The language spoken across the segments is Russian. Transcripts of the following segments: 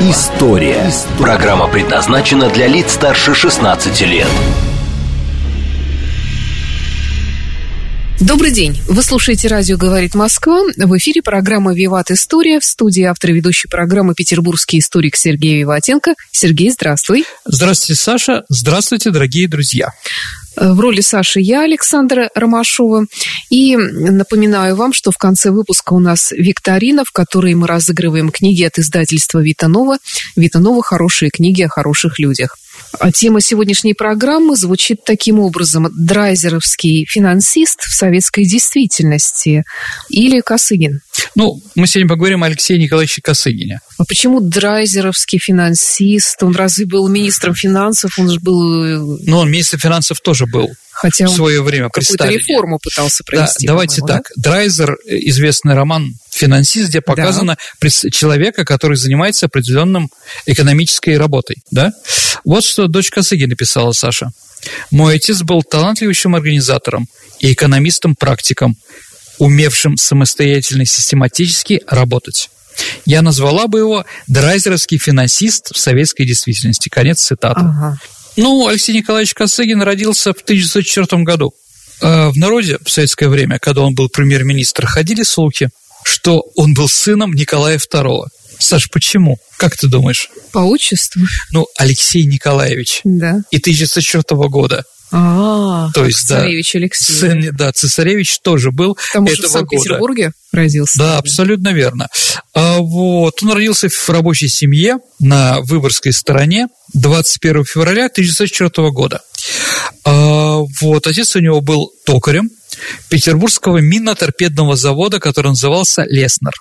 История». Программа предназначена для лиц старше 16 лет. Добрый день. Вы слушаете радио «Говорит Москва». В эфире программа «Виват История». В студии автор ведущей программы петербургский историк Сергей Виватенко. Сергей, здравствуй. Здравствуйте, Саша. Здравствуйте, дорогие друзья. Э, в роли Саши я, Александра Ромашова. И напоминаю вам, что в конце выпуска у нас викторина, в которой мы разыгрываем книги от издательства «Витанова». «Витанова. Хорошие книги о хороших людях». А тема сегодняшней программы звучит таким образом. Драйзеровский финансист в советской действительности или Косыгин? Ну, мы сегодня поговорим о Алексее Николаевиче Косыгине. А почему драйзеровский финансист? Он разве был министром финансов? Он же был... Ну, он министр финансов тоже был. Хотя в свое время какую-то реформу пытался провести. Да, давайте так. Да? Драйзер, известный роман «Финансист», где показано да. человека, который занимается определенным экономической работой. Да? Вот что дочь Косыги написала Саша. «Мой отец был талантливейшим организатором и экономистом-практиком, умевшим самостоятельно и систематически работать. Я назвала бы его «драйзеровский финансист в советской действительности». Конец цитаты. Ага. Ну, Алексей Николаевич Косыгин родился в 1904 году. А в народе в советское время, когда он был премьер-министр, ходили слухи, что он был сыном Николая II. Саш, почему? Как ты думаешь? По отчеству. Ну, Алексей Николаевич. Да. И 1904 года. А, то есть, цесаревич да, Алексей. Сын, да, цесаревич тоже был Потому этого в Санкт-Петербурге родился. Да, абсолютно верно. А, вот, он родился в рабочей семье на Выборгской стороне 21 февраля 1904 года. А, вот, отец у него был токарем петербургского минно-торпедного завода, который назывался «Леснер».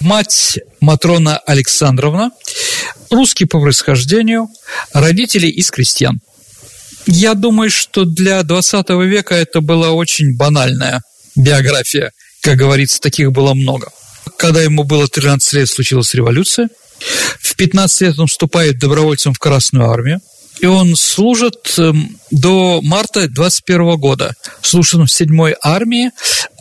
Мать Матрона Александровна, русский по происхождению, родители из крестьян – я думаю, что для 20 века это была очень банальная биография. Как говорится, таких было много. Когда ему было 13 лет, случилась революция. В 15 лет он вступает добровольцем в Красную армию. И он служит эм, до марта 21 года. Служит в 7-й армии,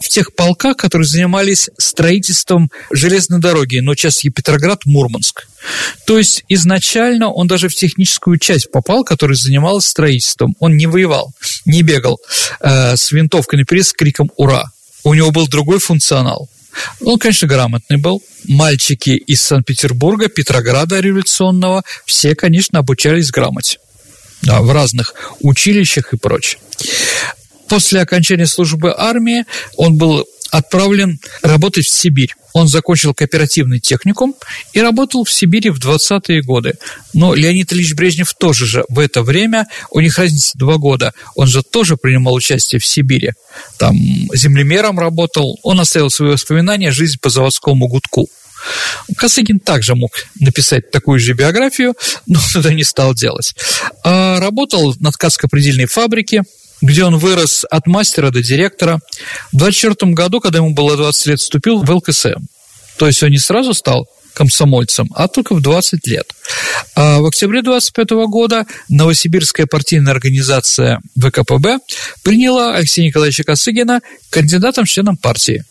в тех полках, которые занимались строительством железной дороги, но сейчас Петроград-Мурманск. То есть изначально он даже в техническую часть попал, которая занималась строительством. Он не воевал, не бегал э, с винтовкой наперед с криком «Ура!». У него был другой функционал. Он, конечно, грамотный был. Мальчики из Санкт-Петербурга, Петрограда революционного, все, конечно, обучались грамоте. Да, в разных училищах и прочее. После окончания службы армии он был отправлен работать в Сибирь. Он закончил кооперативный техникум и работал в Сибири в 20-е годы. Но Леонид Ильич Брежнев тоже же в это время, у них разница два года, он же тоже принимал участие в Сибири. Там землемером работал, он оставил свои воспоминания «Жизнь по заводскому гудку». Косыгин также мог написать такую же биографию, но это не стал делать. А работал на ткацко-предельной фабрике, где он вырос от мастера до директора. В 24 году, когда ему было 20 лет, вступил в ЛКСМ. То есть он не сразу стал комсомольцем, а только в 20 лет. А в октябре 25 года Новосибирская партийная организация ВКПБ приняла Алексея Николаевича Косыгина кандидатом членом партии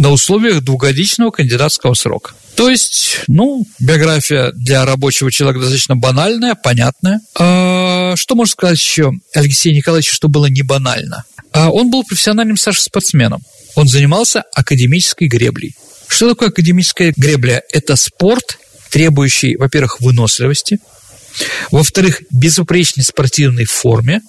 на условиях двухгодичного кандидатского срока. То есть, ну, биография для рабочего человека достаточно банальная, понятная. А, что можно сказать еще Алексею Николаевичу, что было не банально? А, он был профессиональным спортсменом. Он занимался академической греблей. Что такое академическая гребля? Это спорт, требующий, во-первых, выносливости, во-вторых, безупречной спортивной форме,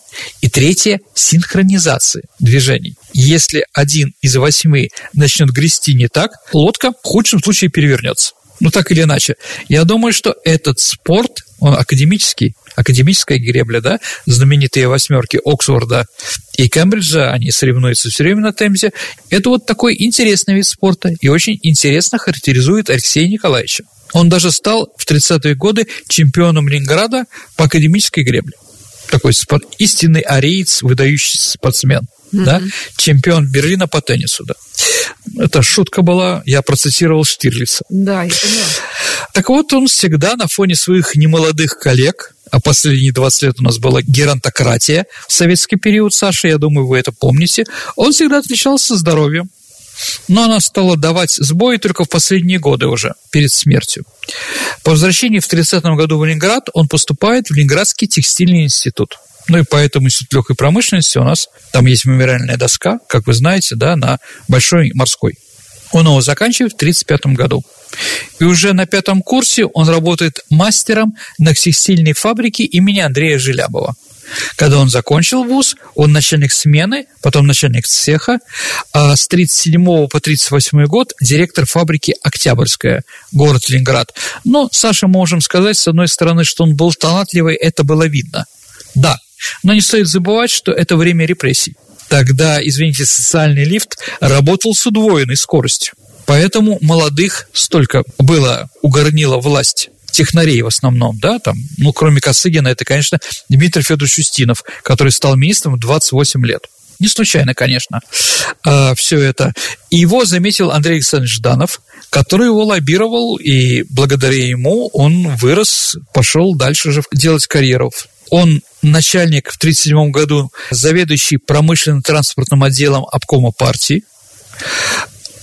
и третье – синхронизации движений. Если один из восьми начнет грести не так, лодка в худшем случае перевернется. Ну, так или иначе. Я думаю, что этот спорт, он академический, академическая гребля, да, знаменитые восьмерки Оксфорда и Кембриджа, они соревнуются все время на Темзе. Это вот такой интересный вид спорта и очень интересно характеризует Алексея Николаевича. Он даже стал в 30-е годы чемпионом Ленинграда по академической гребле. Так такой спорт, истинный ариец, выдающийся спортсмен. Mm-hmm. Да? Чемпион Берлина по теннису, да. Это шутка была, я процитировал Штирлица. Да, я поняла. Так вот, он всегда на фоне своих немолодых коллег, а последние 20 лет у нас была геронтократия в советский период, Саша, я думаю, вы это помните, он всегда отличался здоровьем. Но она стала давать сбои только в последние годы уже, перед смертью. По возвращении в 30-м году в Ленинград он поступает в Ленинградский текстильный институт. Ну и поэтому Институт легкой промышленности у нас, там есть мемориальная доска, как вы знаете, да, на Большой морской. Он его заканчивает в 1935 году. И уже на пятом курсе он работает мастером на текстильной фабрике имени Андрея Желябова. Когда он закончил вуз, он начальник смены, потом начальник цеха, а с 37 по 38 год директор фабрики «Октябрьская», город Ленинград. Но Саша можем сказать, с одной стороны, что он был талантливый, это было видно. Да, но не стоит забывать, что это время репрессий. Тогда, извините, социальный лифт работал с удвоенной скоростью. Поэтому молодых столько было угорнила власть технарей в основном, да, там, ну, кроме Косыгина, это, конечно, Дмитрий Федорович Устинов, который стал министром в 28 лет. Не случайно, конечно, э, все это. И его заметил Андрей Александрович Жданов, который его лоббировал, и благодаря ему он вырос, пошел дальше же делать карьеру. Он начальник в 1937 году, заведующий промышленно-транспортным отделом обкома партии,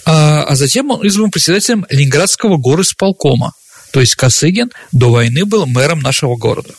а, а затем он избран председателем Ленинградского горосполкома. То есть Косыгин до войны был мэром нашего города.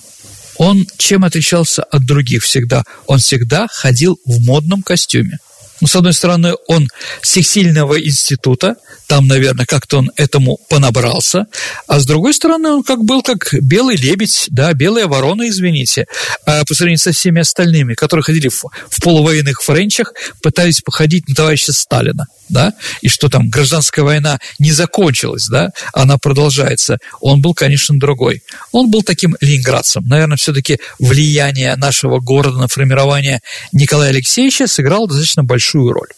Он чем отличался от других всегда? Он всегда ходил в модном костюме. Ну, с одной стороны, он с текстильного института, там, наверное, как-то он этому понабрался, а с другой стороны, он как был как белый лебедь, да, белая ворона, извините, а по сравнению со всеми остальными, которые ходили в, в полувоенных френчах, пытались походить на товарища Сталина, да, и что там гражданская война не закончилась, да, она продолжается. Он был, конечно, другой. Он был таким ленинградцем. Наверное, все-таки влияние нашего города на формирование Николая Алексеевича сыграло достаточно большую роль.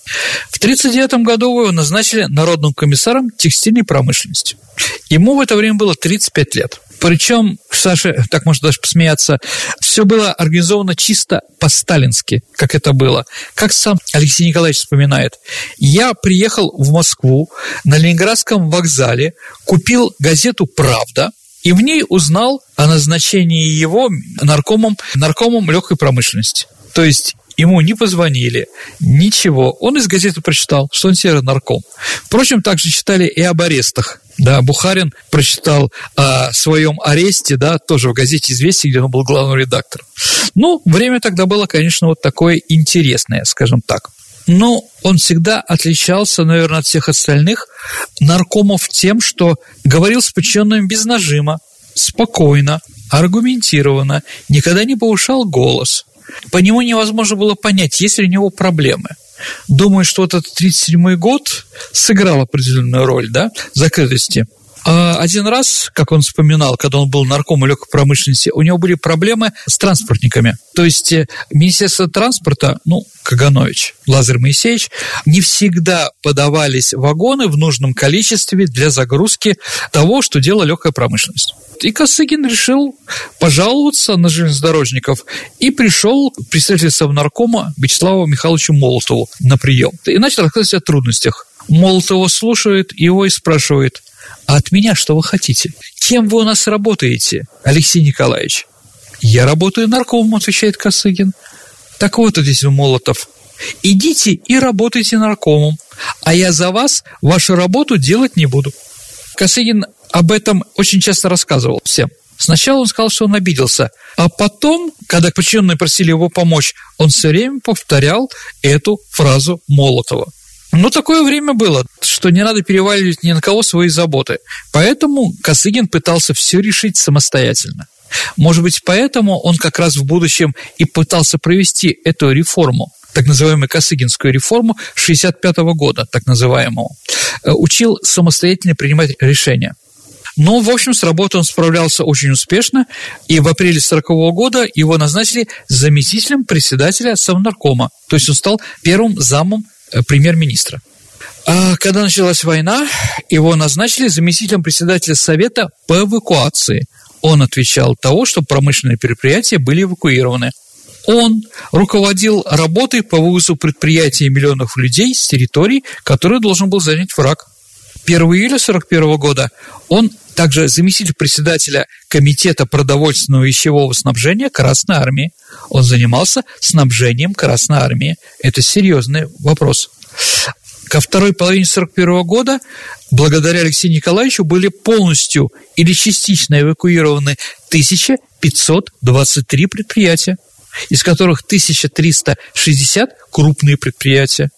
В 1939 году его назначили народным комиссаром текстильной промышленности. Ему в это время было 35 лет. Причем, Саша, так можно даже посмеяться, все было организовано чисто по-сталински, как это было. Как сам Алексей Николаевич вспоминает. Я приехал в Москву на Ленинградском вокзале, купил газету «Правда», и в ней узнал о назначении его наркомом, наркомом легкой промышленности. То есть Ему не позвонили, ничего. Он из газеты прочитал, что он серый нарком. Впрочем, также читали и об арестах. Да, Бухарин прочитал о своем аресте, да, тоже в газете «Известия», где он был главным редактором. Ну, время тогда было, конечно, вот такое интересное, скажем так. Но он всегда отличался, наверное, от всех остальных наркомов тем, что говорил с подчиненными без нажима, спокойно, аргументированно, никогда не повышал голос – по нему невозможно было понять, есть ли у него проблемы. Думаю, что вот этот 37-й год сыграл определенную роль, да, закрытости. А один раз, как он вспоминал, когда он был наркомом легкой промышленности, у него были проблемы с транспортниками. То есть э, Министерство транспорта, ну, Каганович, Лазарь Моисеевич, не всегда подавались вагоны в нужном количестве для загрузки того, что делала легкая промышленность. И Косыгин решил пожаловаться на железнодорожников и пришел к представителю Совнаркома Вячеславу Михайловичу Молотову на прием. И начал рассказывать о трудностях. Молотова слушает его и спрашивает, а от меня что вы хотите? Кем вы у нас работаете, Алексей Николаевич? Я работаю наркомом, отвечает Косыгин. Так вот, ответил Молотов, идите и работайте наркомом, а я за вас вашу работу делать не буду. Косыгин об этом очень часто рассказывал всем. Сначала он сказал, что он обиделся, а потом, когда подчиненные просили его помочь, он все время повторял эту фразу Молотова. Но такое время было, что не надо переваливать ни на кого свои заботы. Поэтому Косыгин пытался все решить самостоятельно. Может быть, поэтому он как раз в будущем и пытался провести эту реформу, так называемую Косыгинскую реформу 65 года, так называемую, э, учил самостоятельно принимать решения. Но, в общем, с работой он справлялся очень успешно, и в апреле 1940 года его назначили заместителем председателя Совнаркома, то есть он стал первым замом премьер-министра. А когда началась война, его назначили заместителем председателя Совета по эвакуации. Он отвечал того, что промышленные предприятия были эвакуированы. Он руководил работой по вывозу предприятий миллионов людей с территорий, которые должен был занять враг. 1 июля 1941 года он также заместитель председателя Комитета продовольственного и вещевого снабжения Красной Армии. Он занимался снабжением Красной Армии. Это серьезный вопрос. Ко второй половине 1941 года, благодаря Алексею Николаевичу, были полностью или частично эвакуированы 1523 предприятия, из которых 1360 крупные предприятия.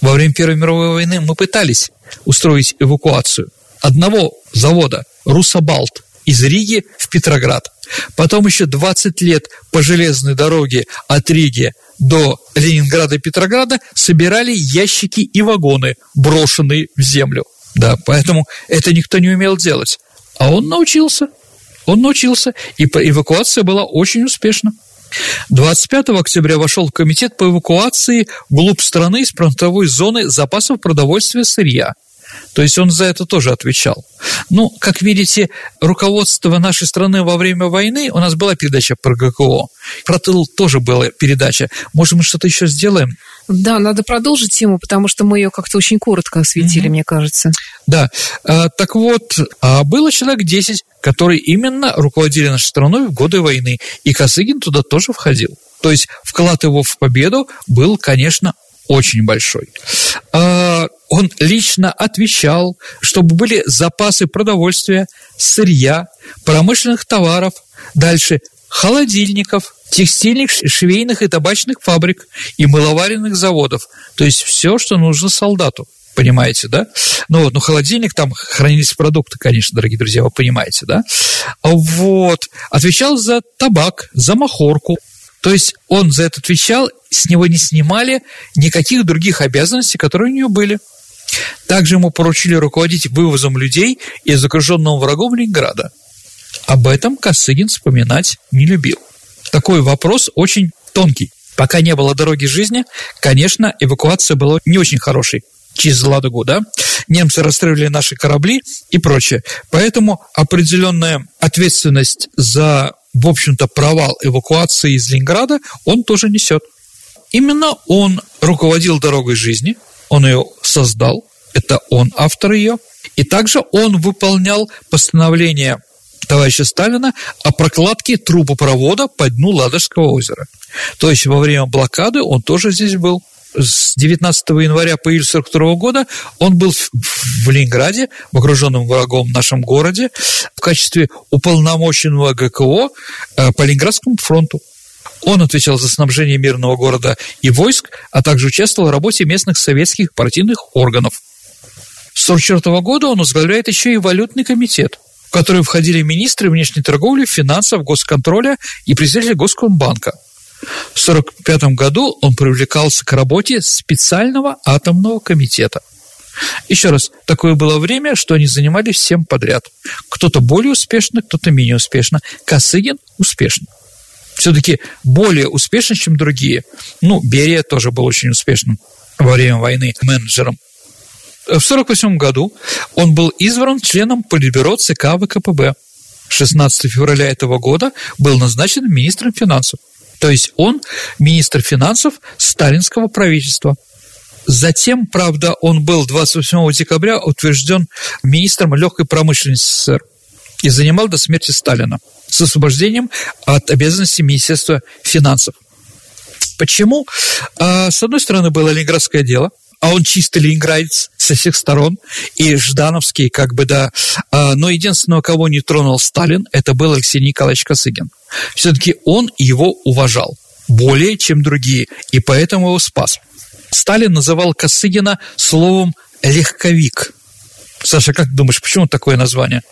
Во время Первой мировой войны мы пытались устроить эвакуацию одного завода «Русабалт» из Риги в Петроград. Потом еще 20 лет по железной дороге от Риги до Ленинграда и Петрограда собирали ящики и вагоны, брошенные в землю. Да, поэтому это никто не умел делать. А он научился. Он научился, и эвакуация была очень успешна. 25 октября вошел в комитет по эвакуации вглубь страны из фронтовой зоны запасов продовольствия сырья – то есть он за это тоже отвечал. Ну, как видите, руководство нашей страны во время войны, у нас была передача про ГКО, про тыл тоже была передача. Может, мы что-то еще сделаем? Да, надо продолжить тему, потому что мы ее как-то очень коротко осветили, mm-hmm. мне кажется. Да, а, так вот, а было человек 10, которые именно руководили нашей страной в годы войны, и Косыгин туда тоже входил. То есть вклад его в победу был, конечно, очень большой. А, он лично отвечал, чтобы были запасы продовольствия, сырья, промышленных товаров, дальше холодильников, текстильных, швейных и табачных фабрик и мыловаренных заводов. То есть все, что нужно солдату. Понимаете, да? Ну вот, ну холодильник, там хранились продукты, конечно, дорогие друзья, вы понимаете, да? Вот. Отвечал за табак, за махорку, то есть он за это отвечал, с него не снимали никаких других обязанностей, которые у него были. Также ему поручили руководить вывозом людей из окруженного врагом Ленинграда. Об этом Косыгин вспоминать не любил. Такой вопрос очень тонкий. Пока не было дороги жизни, конечно, эвакуация была не очень хорошей через Ладогу, да, немцы расстреливали наши корабли и прочее. Поэтому определенная ответственность за в общем-то, провал эвакуации из Ленинграда он тоже несет. Именно он руководил дорогой жизни, он ее создал, это он автор ее, и также он выполнял постановление товарища Сталина о прокладке трубопровода по дну Ладожского озера. То есть во время блокады он тоже здесь был с 19 января по июль 42 года он был в Ленинграде, в окруженном врагом нашем городе, в качестве уполномоченного ГКО э, по Ленинградскому фронту. Он отвечал за снабжение мирного города и войск, а также участвовал в работе местных советских партийных органов. С 1944 года он возглавляет еще и валютный комитет, в который входили министры внешней торговли, финансов, госконтроля и председатель Госкомбанка – в 1945 году он привлекался к работе специального атомного комитета. Еще раз, такое было время, что они занимались всем подряд. Кто-то более успешно, кто-то менее успешно. Косыгин успешно. Все-таки более успешно, чем другие. Ну, Берия тоже был очень успешным во время войны менеджером. В 1948 году он был избран членом Политбюро ЦК ВКПБ. 16 февраля этого года был назначен министром финансов. То есть он министр финансов сталинского правительства. Затем, правда, он был 28 декабря утвержден министром легкой промышленности СССР и занимал до смерти Сталина с освобождением от обязанностей Министерства финансов. Почему? А, с одной стороны, было Ленинградское дело, а он чисто ленинградец со всех сторон, и Ждановский, как бы, да. А, но единственного, кого не тронул Сталин, это был Алексей Николаевич Косыгин. Все-таки он его уважал более, чем другие, и поэтому его спас. Сталин называл Косыгина словом «легковик». Саша, как думаешь, почему такое название?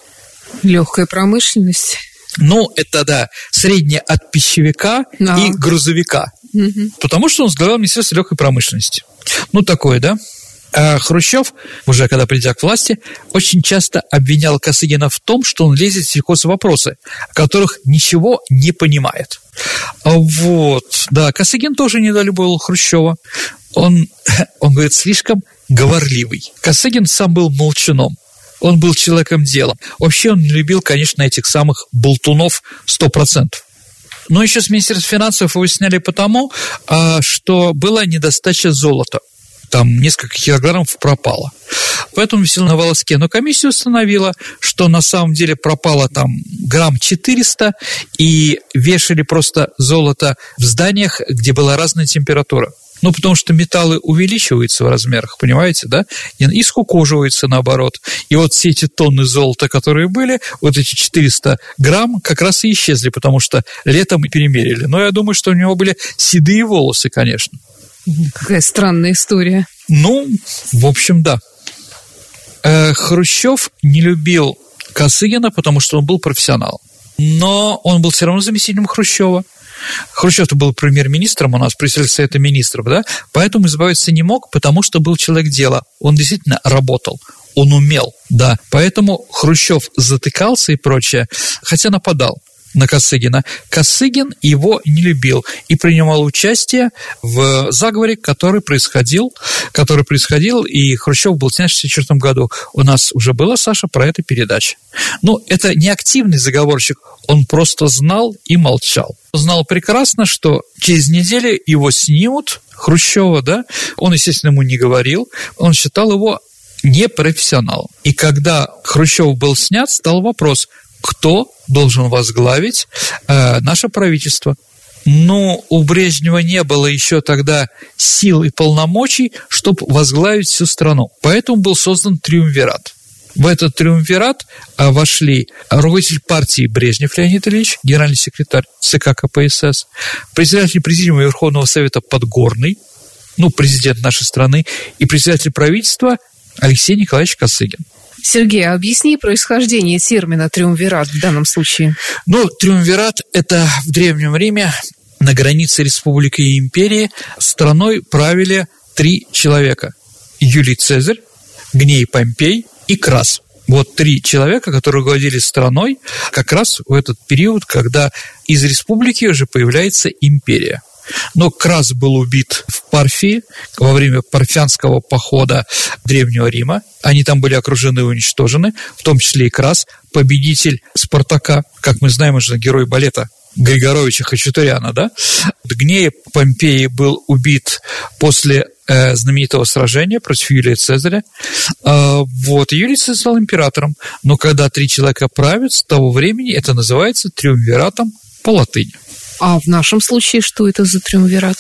Легкая промышленность. Ну, это да, среднее от пищевика а. и грузовика. Угу. Потому что он возглавлял Министерство легкой промышленности. Ну, такое, да? А Хрущев, уже когда придя к власти, очень часто обвинял Косыгина в том, что он лезет в сельхозвопросы, о которых ничего не понимает. Вот, да, Косыгин тоже недолюбил Хрущева. Он, он говорит, слишком говорливый. Косыгин сам был молчуном. Он был человеком дела. Вообще он любил, конечно, этих самых болтунов сто процентов. Но еще с Министерства финансов его сняли потому, а, что была недостача золота там несколько килограммов пропало. Поэтому висел на волоске. Но комиссия установила, что на самом деле пропало там грамм 400, и вешали просто золото в зданиях, где была разная температура. Ну, потому что металлы увеличиваются в размерах, понимаете, да? И, и скукоживаются наоборот. И вот все эти тонны золота, которые были, вот эти 400 грамм как раз и исчезли, потому что летом перемерили. Но я думаю, что у него были седые волосы, конечно. Какая странная история. Ну, в общем, да. Э, Хрущев не любил Косыгина, потому что он был профессионал. Но он был все равно заместителем Хрущева. Хрущев-то был премьер-министром у нас, председатель Совета министров, да, поэтому избавиться не мог, потому что был человек дела. Он действительно работал, он умел, да. Поэтому Хрущев затыкался и прочее, хотя нападал на Косыгина. Косыгин его не любил и принимал участие в заговоре, который происходил, который происходил, и Хрущев был снят в 1964 году. У нас уже была, Саша, про это передача. Но ну, это не активный заговорщик, он просто знал и молчал. Знал прекрасно, что через неделю его снимут, Хрущева, да, он, естественно, ему не говорил, он считал его непрофессионалом. И когда Хрущев был снят, стал вопрос, кто должен возглавить э, наше правительство. Но у Брежнева не было еще тогда сил и полномочий, чтобы возглавить всю страну. Поэтому был создан триумвират. В этот триумвират э, вошли руководитель партии Брежнев Леонид Ильич, генеральный секретарь ЦК КПСС, председатель президиума Верховного Совета Подгорный, ну, президент нашей страны, и председатель правительства Алексей Николаевич Косыгин. Сергей, объясни происхождение термина «триумвират» в данном случае. Ну, триумвират – это в Древнем Риме на границе республики и империи страной правили три человека. Юлий Цезарь, Гней Помпей и Крас. Вот три человека, которые руководили страной как раз в этот период, когда из республики уже появляется империя. Но Крас был убит в Парфии во время парфянского похода Древнего Рима. Они там были окружены и уничтожены, в том числе и Крас, победитель Спартака, как мы знаем, уже герой балета Григоровича Хачатуряна, да? Гнея Помпеи был убит после э, знаменитого сражения против Юлия Цезаря. Э, вот, Юлий Цезарь стал императором, но когда три человека правят, с того времени это называется триумвиратом по латыни. А в нашем случае что это за триумвират?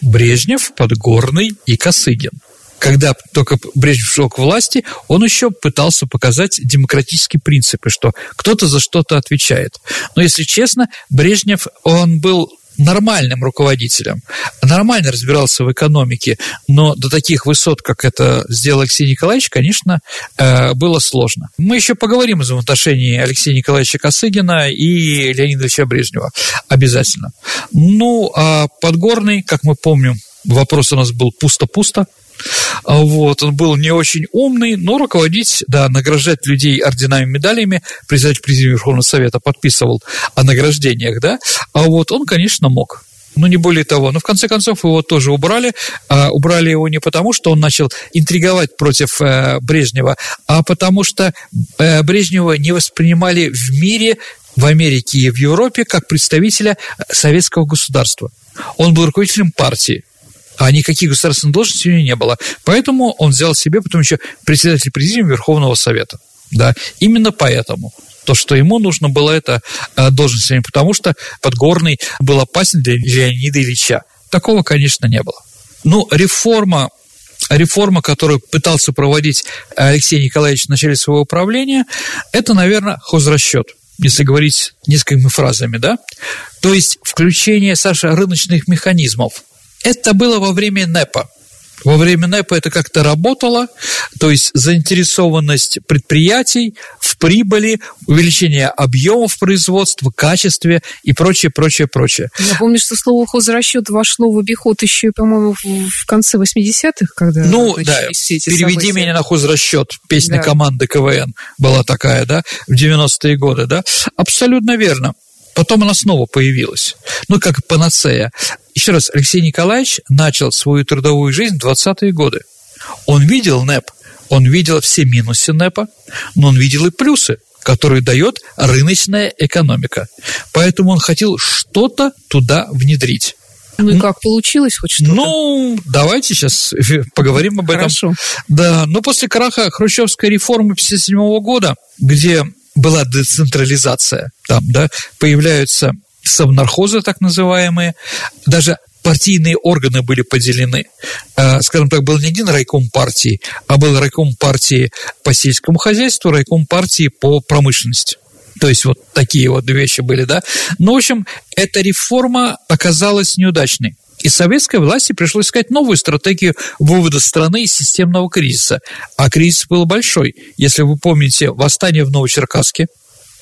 Брежнев, Подгорный и Косыгин. Когда только Брежнев шел к власти, он еще пытался показать демократические принципы, что кто-то за что-то отвечает. Но, если честно, Брежнев, он был нормальным руководителем, нормально разбирался в экономике, но до таких высот, как это сделал Алексей Николаевич, конечно, э, было сложно. Мы еще поговорим о взаимоотношении Алексея Николаевича Косыгина и Леонида Ильича Брежнева. Обязательно. Ну, а Подгорный, как мы помним, вопрос у нас был пусто-пусто, вот, он был не очень умный, но руководить, да, награждать людей орденами, медалями, председатель президиума Верховного Совета подписывал о награждениях, да, а вот он, конечно, мог ну, не более того. Но в конце концов его тоже убрали. А, убрали его не потому, что он начал интриговать против э, Брежнева, а потому что э, Брежнева не воспринимали в мире, в Америке и в Европе как представителя советского государства. Он был руководителем партии а никаких государственных должностей у него не было. Поэтому он взял себе потом еще председатель президиума Верховного Совета. Да, именно поэтому то, что ему нужно было это э, должность, потому что Подгорный был опасен для Леонида Ильича. Такого, конечно, не было. Ну, реформа реформа, которую пытался проводить Алексей Николаевич в начале своего управления, это, наверное, хозрасчет если говорить несколькими фразами, да? То есть включение, Саша, рыночных механизмов – это было во время НЭПа. Во время НЭПа это как-то работало, то есть заинтересованность предприятий в прибыли, увеличение объемов производства, качестве и прочее, прочее, прочее. Я помню, что слово хозрасчет вошло в обиход еще, по-моему, в конце 80-х, когда Ну, да, «Переведи события. меня на хозрасчет», песня да. команды КВН была такая, да, в 90-е годы, да. Абсолютно верно. Потом она снова появилась. Ну, как панацея. Еще раз, Алексей Николаевич начал свою трудовую жизнь в 20-е годы. Он видел НЭП, он видел все минусы НЭПа, но он видел и плюсы. который дает рыночная экономика. Поэтому он хотел что-то туда внедрить. Ну и как получилось хоть что-то? Ну, давайте сейчас поговорим об этом. Хорошо. Да, но после краха хрущевской реформы 1957 года, где была децентрализация, там, да, появляются совнархозы так называемые, даже партийные органы были поделены. Э, скажем так, был не один райком партии, а был райком партии по сельскому хозяйству, райком партии по промышленности. То есть вот такие вот вещи были, да. Ну, в общем, эта реформа оказалась неудачной. И советской власти пришлось искать новую стратегию вывода страны из системного кризиса. А кризис был большой. Если вы помните восстание в Новочеркасске,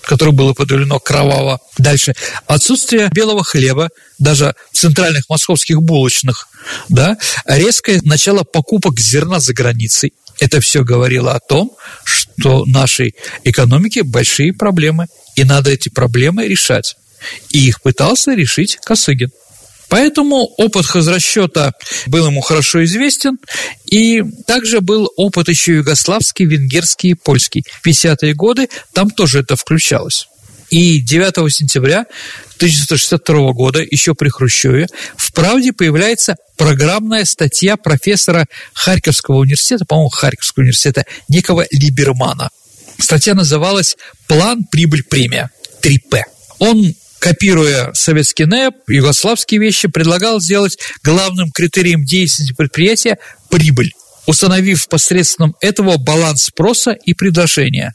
которое было подавлено кроваво. Дальше. Отсутствие белого хлеба, даже в центральных московских булочных, да, резкое начало покупок зерна за границей. Это все говорило о том, что нашей экономике большие проблемы, и надо эти проблемы решать. И их пытался решить Косыгин. Поэтому опыт хозрасчета был ему хорошо известен, и также был опыт еще югославский, венгерский и польский. В 50-е годы там тоже это включалось. И 9 сентября 1962 года, еще при Хрущеве, в «Правде» появляется программная статья профессора Харьковского университета, по-моему, Харьковского университета, некого Либермана. Статья называлась «План, прибыль, премия» 3П. Он копируя советский НЭП, югославские вещи, предлагал сделать главным критерием деятельности предприятия прибыль, установив посредством этого баланс спроса и предложения.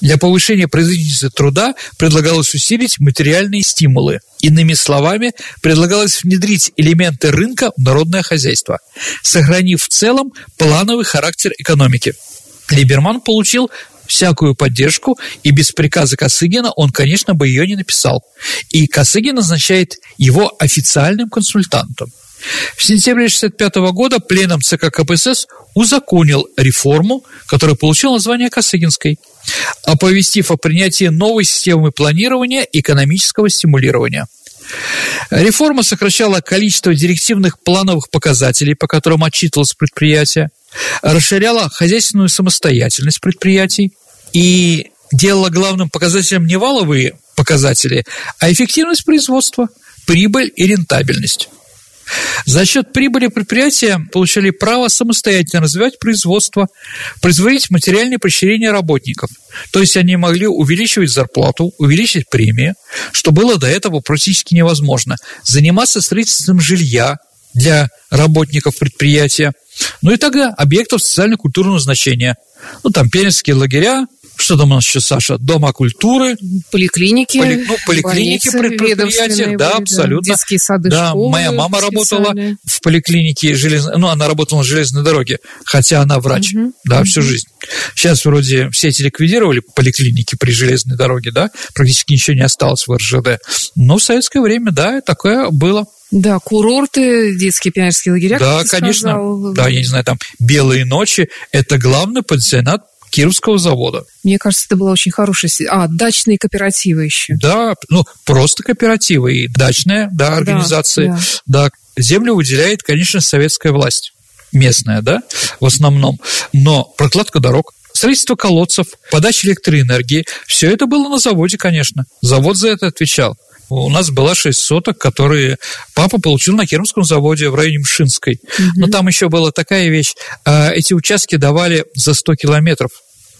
Для повышения производительности труда предлагалось усилить материальные стимулы. Иными словами, предлагалось внедрить элементы рынка в народное хозяйство, сохранив в целом плановый характер экономики. Либерман получил всякую поддержку, и без приказа Косыгина он, конечно, бы ее не написал. И Косыгин назначает его официальным консультантом. В сентябре 1965 года пленом ЦК КПСС узаконил реформу, которая получила название Косыгинской, оповестив о принятии новой системы планирования экономического стимулирования. Реформа сокращала количество директивных плановых показателей, по которым отчитывалось предприятие, расширяла хозяйственную самостоятельность предприятий, и делала главным показателем не валовые показатели, а эффективность производства, прибыль и рентабельность. За счет прибыли предприятия получали право самостоятельно развивать производство, производить материальные поощрения работников. То есть они могли увеличивать зарплату, увеличить премии, что было до этого практически невозможно. Заниматься строительством жилья для работников предприятия, ну и тогда объектов социально-культурного значения. Ну, там пионерские лагеря, что там у нас еще, Саша? Дома культуры. Поликлиники. Поли, ну, поликлиники при предприятиях, да, абсолютно. Детские сады, да, школы моя мама работала в поликлинике железной, ну, она работала на железной дороге, хотя она врач, угу, да, угу. всю жизнь. Сейчас вроде все эти ликвидировали поликлиники при железной дороге, да, практически ничего не осталось в РЖД. Но в советское время, да, такое было. Да, курорты, детские пионерские лагеря. Да, конечно. Сказал. Да, я не знаю, там «Белые ночи» – это главный пансионат Кировского завода. Мне кажется, это была очень хорошая... А, дачные кооперативы еще. Да, ну, просто кооперативы и дачная, да, организации. Да, да. да. Землю выделяет, конечно, советская власть местная, да, в основном. Но прокладка дорог, строительство колодцев, подача электроэнергии, все это было на заводе, конечно. Завод за это отвечал. У нас было 6 соток, которые папа получил на Кировском заводе в районе Мшинской. Угу. Но там еще была такая вещь. А, эти участки давали за 100 километров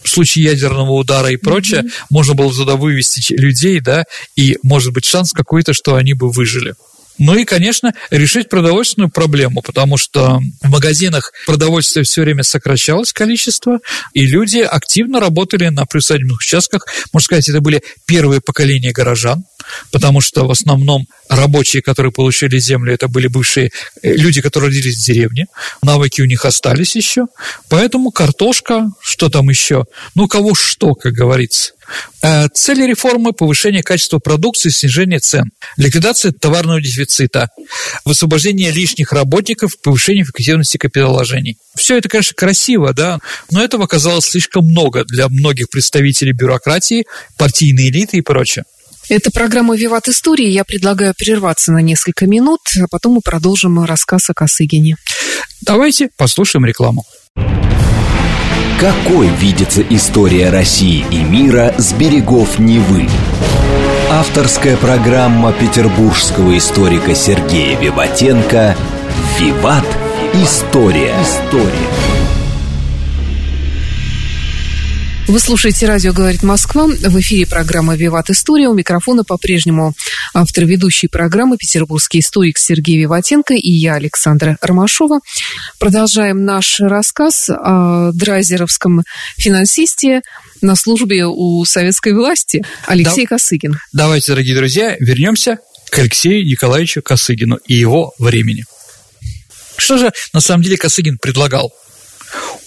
в случае ядерного удара и прочее, mm можно было туда вывести людей, да, и может быть шанс какой-то, что они бы выжили. Ну и, конечно, решить продовольственную проблему, потому что в магазинах продовольствия все время сокращалось количество, и люди активно работали на приусадебных участках. Можно сказать, это были первые поколения горожан, потому что в основном рабочие, которые получили землю, это были бывшие э, люди, которые родились в деревне, навыки у них остались еще, поэтому картошка, что там еще, ну, кого что, как говорится. Э, цели реформы – повышение качества продукции, снижение цен, ликвидация товарного дефицита, высвобождение лишних работников, повышение эффективности капиталовложений. Все это, конечно, красиво, да, но этого оказалось слишком много для многих представителей бюрократии, партийной элиты и прочее. Это программа «Виват Истории». Я предлагаю прерваться на несколько минут, а потом мы продолжим рассказ о Косыгине. Давайте послушаем рекламу. Какой видится история России и мира с берегов Невы? Авторская программа петербургского историка Сергея Виватенко «Виват. История». История. Вы слушаете «Радио говорит Москва». В эфире программа «Виват История». У микрофона по-прежнему автор ведущей программы петербургский историк Сергей Виватенко и я, Александра Ромашова. Продолжаем наш рассказ о драйзеровском финансисте на службе у советской власти Алексей да. Косыгин. Давайте, дорогие друзья, вернемся к Алексею Николаевичу Косыгину и его времени. Что же на самом деле Косыгин предлагал?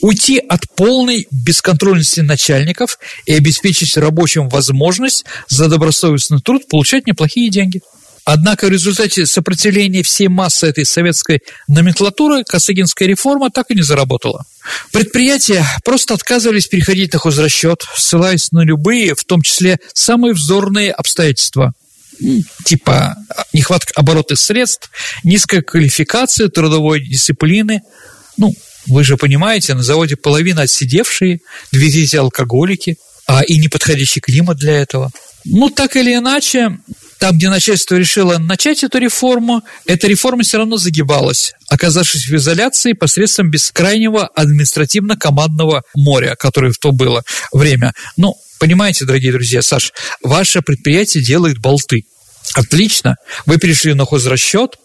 Уйти от полной бесконтрольности начальников и обеспечить рабочим возможность за добросовестный труд получать неплохие деньги. Однако в результате сопротивления всей массы этой советской номенклатуры Косыгинская реформа так и не заработала. Предприятия просто отказывались переходить на хозрасчет, ссылаясь на любые, в том числе самые вздорные обстоятельства типа нехватка оборота средств, низкая квалификация трудовой дисциплины, ну, вы же понимаете, на заводе половина отсидевшие, две трети алкоголики, а и неподходящий климат для этого. Ну, так или иначе, там, где начальство решило начать эту реформу, эта реформа все равно загибалась, оказавшись в изоляции посредством бескрайнего административно-командного моря, которое в то было время. Ну, понимаете, дорогие друзья, Саш, ваше предприятие делает болты. Отлично, вы перешли на хозрасчет,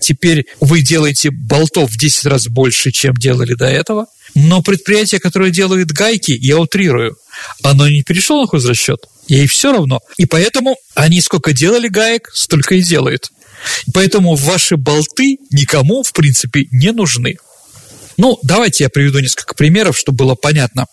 Теперь вы делаете болтов в 10 раз больше, чем делали до этого. Но предприятие, которое делает гайки, я утрирую, оно не перешло на хозрасчет. Ей все равно. И поэтому они сколько делали гаек, столько и делают. Поэтому ваши болты никому, в принципе, не нужны. Ну, давайте я приведу несколько примеров, чтобы было понятно,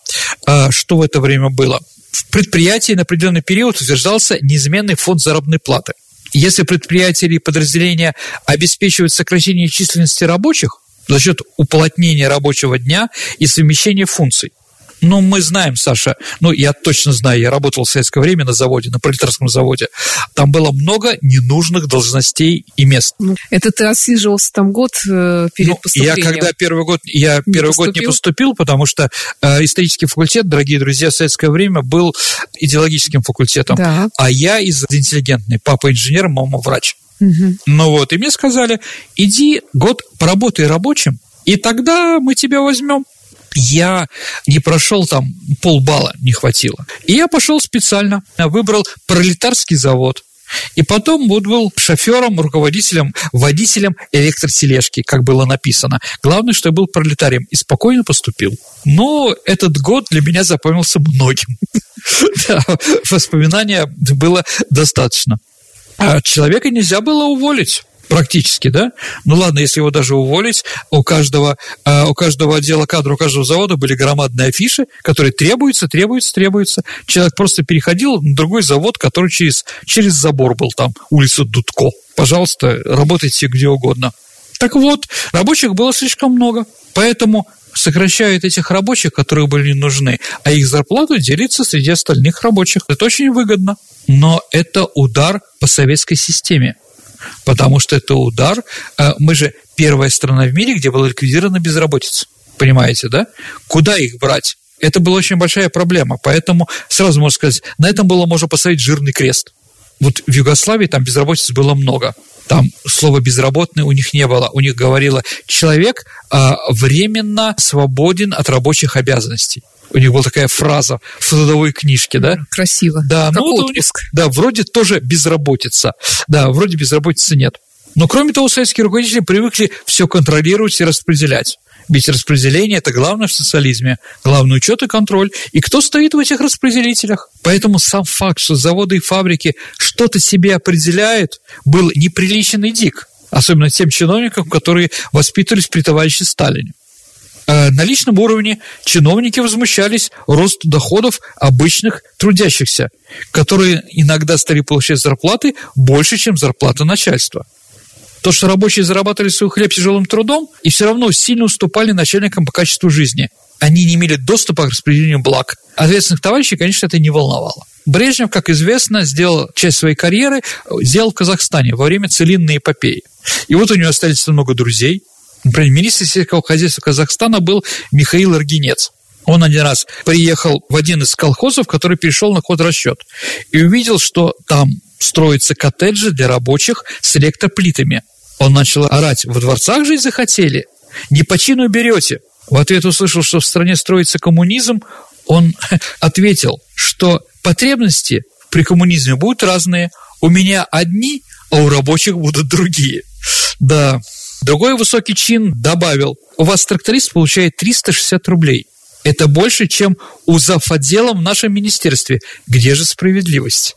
а, что в это время было. В предприятии на определенный период утверждался неизменный фонд заработной платы – если предприятия или подразделения обеспечивают сокращение численности рабочих за счет уплотнения рабочего дня и совмещения функций, ну, мы знаем, Саша, ну, я точно знаю, я работал в советское время на заводе, на пролетарском заводе. Там было много ненужных должностей и мест. Ну, это ты отсиживался там год э, перед ну, поступлением? Я когда первый год, я не первый поступил? год не поступил, потому что э, исторический факультет, дорогие друзья, в советское время был идеологическим факультетом. Да. А я из интеллигентной. Папа инженер, мама врач. Угу. Ну вот, и мне сказали, иди год поработай рабочим, и тогда мы тебя возьмем я не прошел там полбалла, не хватило. И я пошел специально, выбрал пролетарский завод, и потом вот был шофером, руководителем, водителем электротележки, как было написано. Главное, что я был пролетарием и спокойно поступил. Но этот год для меня запомнился многим. Воспоминания было достаточно. А человека нельзя было уволить практически, да? Ну ладно, если его даже уволить, у каждого, э, у каждого отдела кадра, у каждого завода были громадные афиши, которые требуются, требуются, требуются. Человек просто переходил на другой завод, который через, через забор был там, улица Дудко. Пожалуйста, работайте где угодно. Так вот, рабочих было слишком много, поэтому сокращают этих рабочих, которые были нужны, а их зарплату делится среди остальных рабочих. Это очень выгодно. Но это удар по советской системе потому что это удар. Э, мы же первая страна в мире, где была ликвидирована безработица. Понимаете, да? Куда их брать? Это была очень большая проблема, поэтому сразу можно сказать, на этом было можно поставить жирный крест. Вот в Югославии там безработицы было много. Там слова «безработный» у них не было. У них говорило «человек а, временно свободен от рабочих обязанностей» у них была такая фраза в трудовой книжке, да? Красиво. Да, как ну, отпуск. Них, да, вроде тоже безработица. Да, вроде безработицы нет. Но кроме того, советские руководители привыкли все контролировать и распределять. Ведь распределение – это главное в социализме, главный учет и контроль. И кто стоит в этих распределителях? Поэтому сам факт, что заводы и фабрики что-то себе определяют, был неприличен и дик. Особенно тем чиновникам, которые воспитывались при товарище Сталине. Э, на личном уровне чиновники возмущались росту доходов обычных трудящихся, которые иногда стали получать зарплаты больше, чем зарплата начальства. То, что рабочие зарабатывали свой хлеб тяжелым трудом и все равно сильно уступали начальникам по качеству жизни. Они не имели доступа к распределению благ. Ответственных товарищей, конечно, это не волновало. Брежнев, как известно, сделал часть своей карьеры, сделал в Казахстане во время целинной эпопеи. И вот у него остались много друзей, Например, министр сельского хозяйства Казахстана был Михаил Аргинец. Он один раз приехал в один из колхозов, который перешел на хозрасчет, и увидел, что там строятся коттеджи для рабочих с электроплитами. Он начал орать, в дворцах жить захотели? Не по чину берете. В ответ услышал, что в стране строится коммунизм, он ответил, что потребности при коммунизме будут разные. У меня одни, а у рабочих будут другие. Да. Другой высокий чин добавил, у вас тракторист получает 360 рублей. Это больше, чем у зав. в нашем министерстве. Где же справедливость?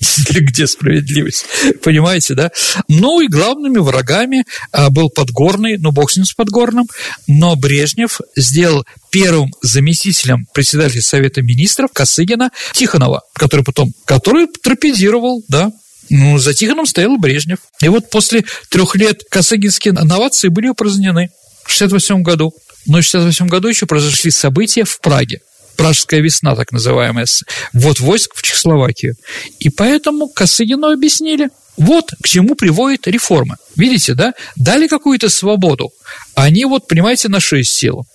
где справедливость, понимаете, да? Ну и главными врагами а, был Подгорный, ну бог с ним с Подгорным, но Брежнев сделал первым заместителем председателя Совета Министров Косыгина Тихонова, который потом, который торпедировал, да, ну, за Тихоном стоял Брежнев. И вот после трех лет косыгинские новации были упразднены в 1968 году. Но в 1968 году еще произошли события в Праге. Пражская весна, так называемая, вот войск в Чехословакию. И поэтому Косыгину объяснили, вот к чему приводит реформа. Видите, да? Дали какую-то свободу. Они вот, понимаете, нашли силу.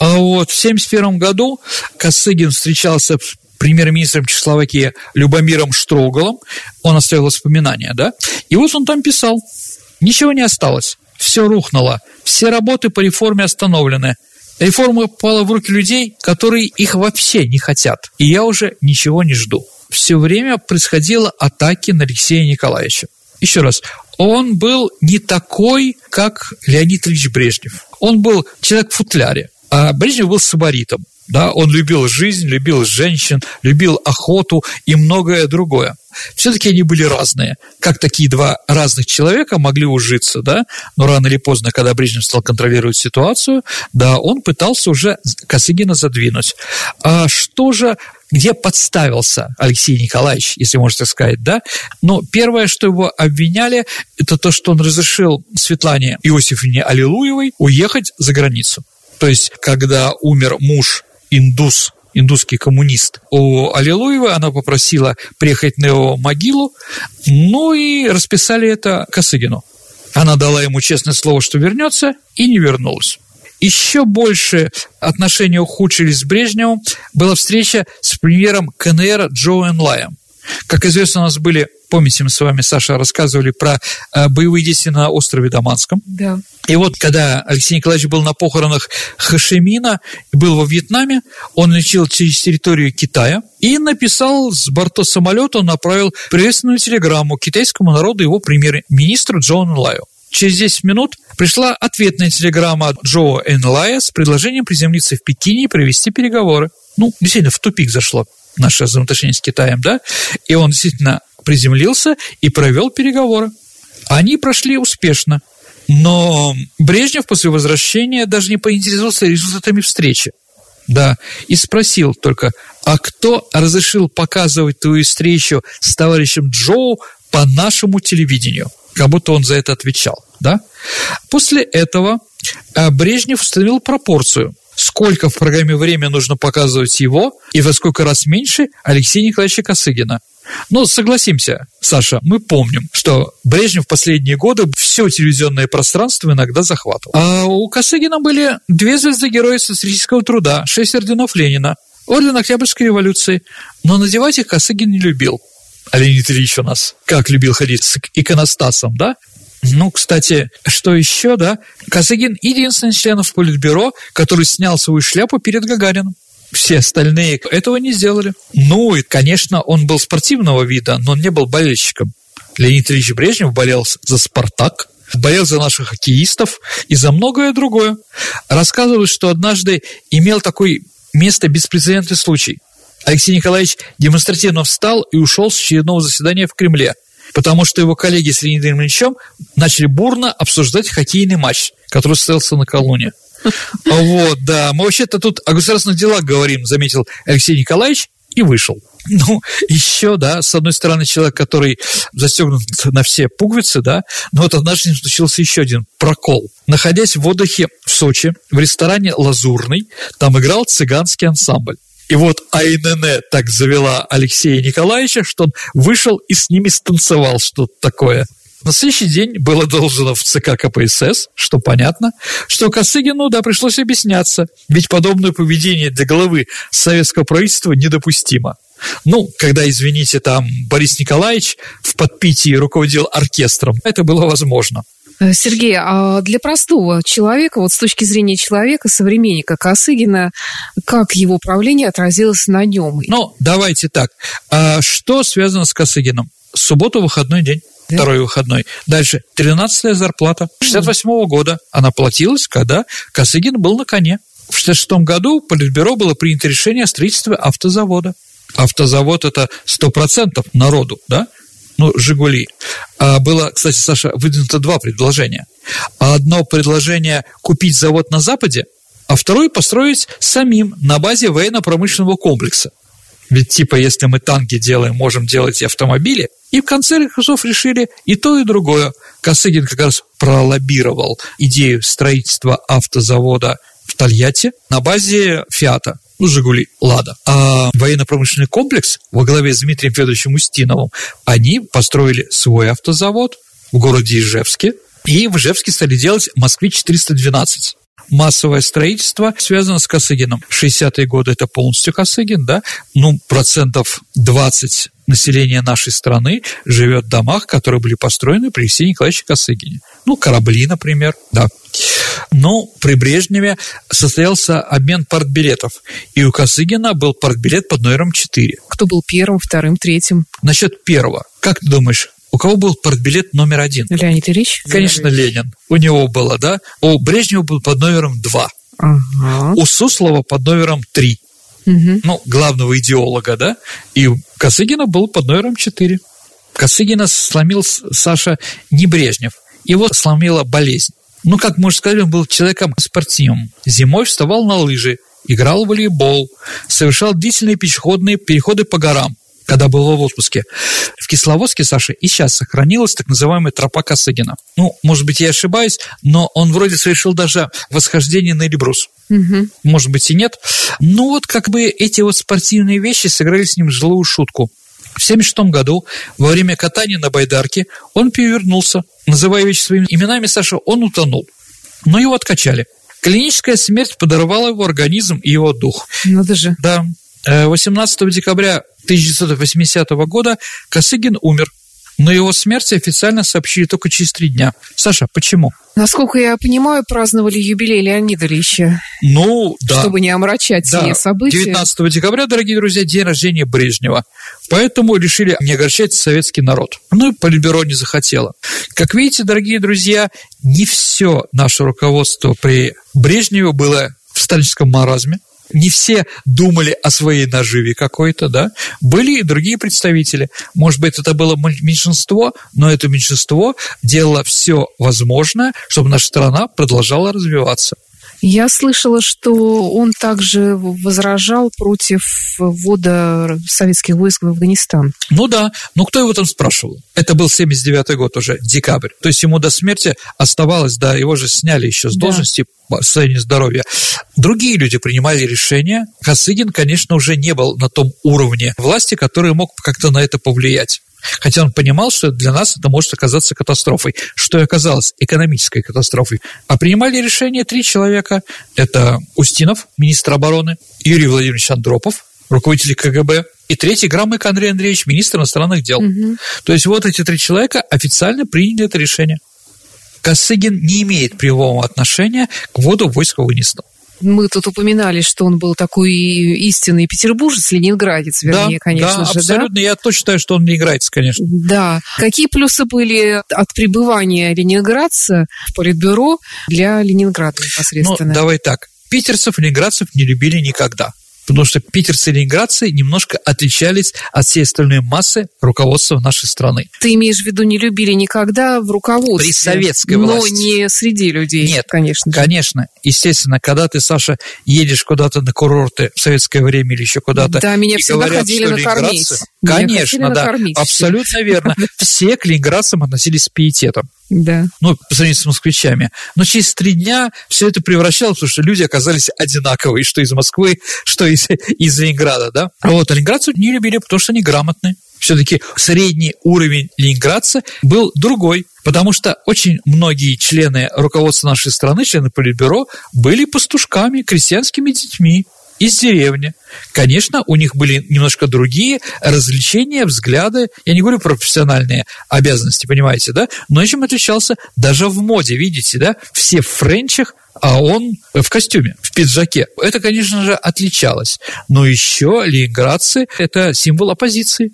А вот в 1971 году Косыгин встречался премьер-министром Чехословакии Любомиром Штрогалом. Он оставил воспоминания, да? И вот он там писал. Ничего не осталось. Все рухнуло. Все работы по реформе остановлены. Реформа попала в руки людей, которые их вообще не хотят. И я уже ничего не жду. Все время происходило атаки на Алексея Николаевича. Еще раз, он был не такой, как Леонид Ильич Брежнев. Он был человек в футляре, а Брежнев был сабаритом. Да, он любил жизнь, любил женщин, любил охоту и многое другое. Все-таки они были разные. Как такие два разных человека могли ужиться, да? Но рано или поздно, когда Брежнев стал контролировать ситуацию, да, он пытался уже Косыгина задвинуть. А что же где подставился Алексей Николаевич, если можно так сказать, да? Но первое, что его обвиняли, это то, что он разрешил Светлане Иосифовне Аллилуевой уехать за границу. То есть, когда умер муж индус, индусский коммунист. У Аллилуева она попросила приехать на его могилу, ну и расписали это Косыгину. Она дала ему честное слово, что вернется, и не вернулась. Еще больше отношения ухудшились с Брежневым была встреча с премьером КНР Джо Энлаем. Как известно, у нас были Помните, мы с вами, Саша, рассказывали про э, боевые действия на острове Даманском? Да. И вот, когда Алексей Николаевич был на похоронах Хашимина, был во Вьетнаме, он летел через территорию Китая и написал с борта самолета, он направил приветственную телеграмму китайскому народу его премьер-министру Джону Лаю. Через 10 минут пришла ответная телеграмма от Джо Энлая с предложением приземлиться в Пекине и провести переговоры. Ну, действительно, в тупик зашло наше взаимоотношение с Китаем, да, и он действительно приземлился и провел переговоры. Они прошли успешно, но Брежнев после возвращения даже не поинтересовался результатами встречи. Да, и спросил только, а кто разрешил показывать твою встречу с товарищем Джоу по нашему телевидению? Как будто он за это отвечал, да? После этого э, Брежнев установил пропорцию – сколько в программе «Время» нужно показывать его и во сколько раз меньше Алексея Николаевича Косыгина. Но согласимся, Саша, мы помним, что Брежнев в последние годы все телевизионное пространство иногда захватывал. А у Косыгина были две звезды Героя социалистического труда, шесть орденов Ленина, орден Октябрьской революции, но надевать их Косыгин не любил. А Леонид Ильич у нас как любил ходить с иконостасом, да? Ну, кстати, что еще, да? Косыгин единственный из членов Политбюро, который снял свою шляпу перед Гагарином. Все остальные этого не сделали. Ну, и, конечно, он был спортивного вида, но он не был болельщиком. Леонид Ильич Брежнев болел за «Спартак», болел за наших хоккеистов и за многое другое. Рассказывают, что однажды имел такой место беспрецедентный случай. Алексей Николаевич демонстративно встал и ушел с очередного заседания в Кремле – потому что его коллеги с Леонидом Ильичем начали бурно обсуждать хоккейный матч, который состоялся накануне. Вот, да. Мы вообще-то тут о государственных делах говорим, заметил Алексей Николаевич и вышел. Ну, еще, да, с одной стороны, человек, который застегнут на все пуговицы, да, но вот однажды случился еще один прокол. Находясь в отдыхе в Сочи, в ресторане «Лазурный», там играл цыганский ансамбль. И вот АНН так завела Алексея Николаевича, что он вышел и с ними станцевал что-то такое. На следующий день было должно в ЦК КПСС, что понятно, что Косыгину, да, пришлось объясняться, ведь подобное поведение для главы советского правительства недопустимо. Ну, когда, извините, там Борис Николаевич в подпитии руководил оркестром, это было возможно. Э, Сергей, а для простого человека, вот с точки зрения человека, современника Косыгина, как его правление отразилось на нем? Ну, давайте так. А что связано с Косыгином? Субботу выходной день. Да? Второй выходной. Дальше. Тринадцатая зарплата. 68 -го года она платилась, когда Косыгин был на коне. В 66 году Политбюро было принято решение о строительстве автозавода. Автозавод – это 100% народу, да? Ну, «Жигули». А было, кстати, Саша, выдвинуто два предложения. Одно предложение – купить завод на Западе, а второе – построить самим на базе военно-промышленного комплекса. Ведь типа, если мы танки делаем, можем делать и автомобили. И в конце концов решили и то, и другое. Косыгин как раз пролоббировал идею строительства автозавода в Тольятти на базе «Фиата» ну, «Жигули», «Лада». А военно-промышленный комплекс во главе с Дмитрием Федоровичем Устиновым, они построили свой автозавод в городе Ижевске, и в Ижевске стали делать «Москвич-412» массовое строительство связано с Косыгином. 60-е годы это полностью Косыгин, да, ну, процентов 20 населения нашей страны живет в домах, которые были построены при Алексее Николаевиче Косыгине. Ну, корабли, например, да. Но при Брежневе состоялся обмен партбилетов, и у Косыгина был партбилет под номером 4. Кто был первым, вторым, третьим? Насчет первого. Как ты думаешь, у кого был партбилет номер один? Леонид Ильич? Конечно, Ильич. Ленин. У него было, да? У Брежнева был под номером два. Ага. У Суслова под номером три. Угу. Ну, главного идеолога, да? И у Косыгина был под номером четыре. Косыгина сломил Саша не Брежнев. Его сломила болезнь. Ну, как мы уже сказали, он был человеком спортивным. Зимой вставал на лыжи, играл в волейбол, совершал длительные пешеходные переходы по горам, когда был в отпуске. В Кисловодске, Саша, и сейчас сохранилась так называемая тропа Косыгина. Ну, может быть, я ошибаюсь, но он вроде совершил даже восхождение на Эльбрус. Угу. Может быть, и нет. Ну, вот как бы эти вот спортивные вещи сыграли с ним злую шутку. В 1976 году, во время катания на байдарке, он перевернулся. Называя вещи своими именами, Саша, он утонул. Но его откачали. Клиническая смерть подорвала его организм и его дух. Надо же. Да. 18 э, декабря 1980 года Косыгин умер. Но его смерти официально сообщили только через три дня. Саша, почему? Насколько я понимаю, праздновали юбилей Леонида Ильича. Ну, да. Чтобы не омрачать да. все события. 19 декабря, дорогие друзья, день рождения Брежнева. Поэтому решили не огорчать советский народ. Ну и Политбюро не захотело. Как видите, дорогие друзья, не все наше руководство при Брежневе было в сталинском маразме не все думали о своей наживе какой-то, да, были и другие представители. Может быть, это было меньшинство, но это меньшинство делало все возможное, чтобы наша страна продолжала развиваться. Я слышала, что он также возражал против ввода советских войск в Афганистан. Ну да, но кто его там спрашивал? Это был 79-й год уже, декабрь. То есть ему до смерти оставалось, да, его же сняли еще с должности да. состояние здоровья. Другие люди принимали решения. Косыгин, конечно, уже не был на том уровне власти, который мог как-то на это повлиять. Хотя он понимал, что для нас это может оказаться катастрофой, что и оказалось экономической катастрофой. А принимали решение три человека. Это Устинов, министр обороны, Юрий Владимирович Андропов, руководитель КГБ, и третий Громык Андрей Андреевич, министр иностранных дел. Угу. То есть вот эти три человека официально приняли это решение. Косыгин не имеет прямого отношения к вводу войск в Афганистан. Мы тут упоминали, что он был такой истинный петербуржец, ленинградец, вернее, да, конечно да, же. Абсолютно, да? я точно считаю, что он ленинградец, конечно. Да. Какие плюсы были от пребывания ленинградца в Политбюро для Ленинграда непосредственно? Ну, давай так. Питерцев, ленинградцев не любили никогда потому что питерцы и ленинградцы немножко отличались от всей остальной массы руководства нашей страны. Ты имеешь в виду, не любили никогда в руководстве? При советской но власти. Но не среди людей, Нет, конечно. Конечно. Естественно, когда ты, Саша, едешь куда-то на курорты в советское время или еще куда-то, да, меня всегда говорят, ходили накормить. Конечно, да, абсолютно верно. Все к ленинградцам относились с пиететом. Да. Ну, по сравнению с москвичами. Но через три дня все это превращалось, потому что люди оказались одинаковые, что из Москвы, что из, из Ленинграда, да. Вот, а ленинградцев не любили, потому что они грамотные. Все-таки средний уровень ленинградца был другой, потому что очень многие члены руководства нашей страны, члены Политбюро, были пастушками, крестьянскими детьми из деревни. Конечно, у них были немножко другие развлечения, взгляды. Я не говорю про профессиональные обязанности, понимаете, да? Но чем отличался даже в моде, видите, да? Все в френчах, а он в костюме, в пиджаке. Это, конечно же, отличалось. Но еще ленинградцы – это символ оппозиции.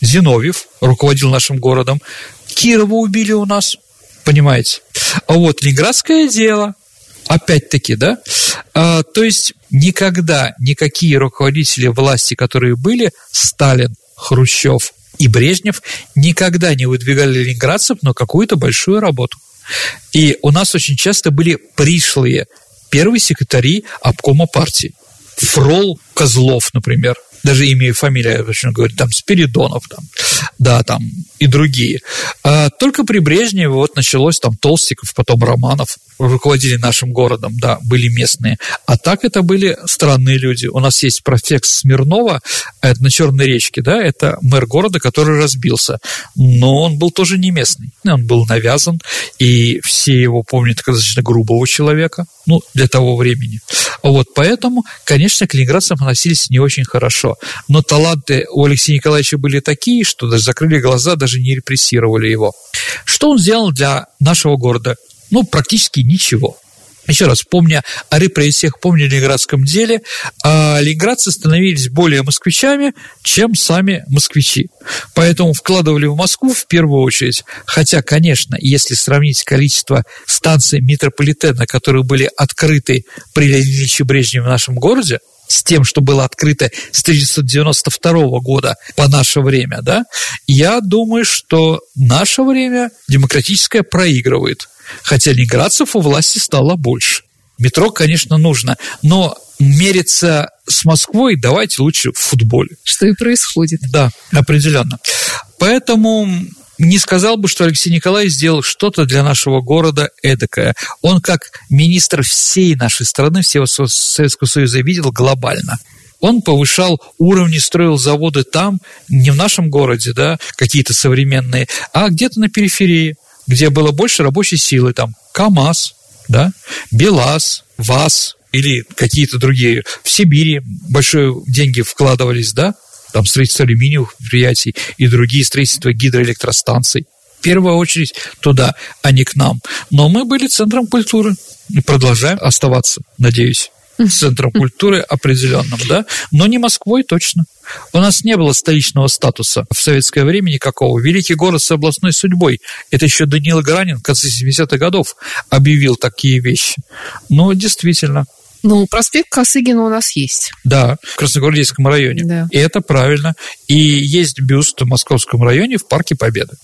Зиновьев руководил нашим городом. Кирова убили у нас, понимаете. А вот ленинградское дело, опять-таки, да, а, то есть никогда никакие руководители власти, которые были, Сталин, Хрущев и Брежнев, никогда не выдвигали ленинградцев на какую-то большую работу. И у нас очень часто были пришлые первые секретари обкома партии. Фрол Козлов, например, даже имя и фамилия, точно говорю, там Спиридонов, там, да, там и другие. А только при Брежневе вот началось там Толстиков, потом Романов, руководили нашим городом, да, были местные. А так это были странные люди. У нас есть проспект Смирнова, это на Черной речке, да, это мэр города, который разбился. Но он был тоже не местный. Он был навязан, и все его помнят как достаточно грубого человека, ну, для того времени. Вот, поэтому, конечно, к ленинградцам относились не очень хорошо. Но таланты у Алексея Николаевича были такие, что даже закрыли глаза, даже не репрессировали его. Что он сделал для нашего города? Ну, практически ничего. Еще раз, помня о репрессиях, помня о ленинградском деле, а ленинградцы становились более москвичами, чем сами москвичи. Поэтому вкладывали в Москву в первую очередь. Хотя, конечно, если сравнить количество станций метрополитена, которые были открыты при Леониде Брежневе в нашем городе, с тем, что было открыто с 1992 года по наше время, да, я думаю, что наше время демократическое проигрывает хотя ленинградцев у власти стало больше. Метро, конечно, нужно, но мериться с Москвой давайте лучше в футболе. Что и происходит. Да, определенно. Поэтому не сказал бы, что Алексей Николаевич сделал что-то для нашего города эдакое. Он как министр всей нашей страны, всего Советского Союза видел глобально. Он повышал уровни, строил заводы там, не в нашем городе, да, какие-то современные, а где-то на периферии где было больше рабочей силы, там, КАМАЗ, да, БелАЗ, ВАЗ или какие-то другие. В Сибири большие деньги вкладывались, да, там строительство алюминиевых предприятий и другие строительства гидроэлектростанций. В первую очередь туда, а не к нам. Но мы были центром культуры и продолжаем оставаться, надеюсь центром культуры определенным, да, но не Москвой точно. У нас не было столичного статуса в советское время никакого. Великий город с областной судьбой. Это еще Данила Гранин в конце 70-х годов объявил такие вещи. Ну, действительно. Ну, проспект Косыгина у нас есть. Да, в Красногвардейском районе. Да. И это правильно. И есть бюст в Московском районе в Парке Победы.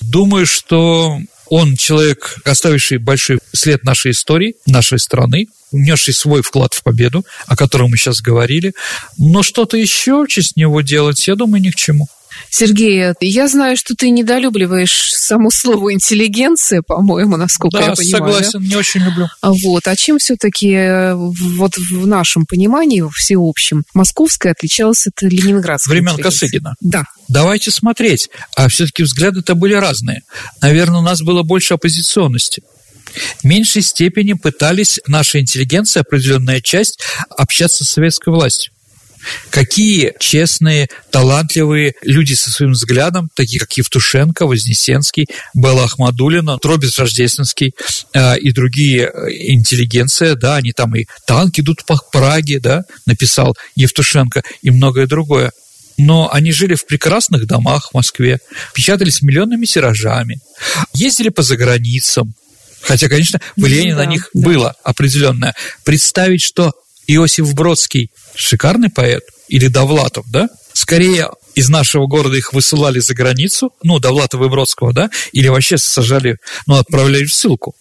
Думаю, что он человек, оставивший большой след нашей истории, нашей страны, внесший свой вклад в победу, о котором мы сейчас говорили. Но что-то еще в честь него делать, я думаю, ни к чему. Сергей, я знаю, что ты недолюбливаешь само слово интеллигенция, по-моему, насколько да, я понимаю. согласен, да? не очень люблю. А вот, а чем все-таки э, вот в нашем понимании, в всеобщем, московская отличалась от ленинградской? Времен Косыгина. Да. Давайте смотреть. А все-таки взгляды-то были разные. Наверное, у нас было больше оппозиционности. В меньшей степени пытались наша интеллигенция, определенная часть, общаться с советской властью. Какие честные, талантливые люди со своим взглядом, такие как Евтушенко, Вознесенский, Белла Ахмадулина, Тробис Рождественский э, и другие э, интеллигенция, да, они там и танки идут по Праге, да, написал Евтушенко и многое другое. Но они жили в прекрасных домах в Москве, печатались миллионными тиражами, ездили по заграницам, Хотя, конечно, влияние да, на них да. было определенное. Представить, что Иосиф Бродский шикарный поэт или Довлатов, да? Скорее из нашего города их высылали за границу, ну, Довлатова и Бродского, да, или вообще сажали, ну, отправляли в ссылку.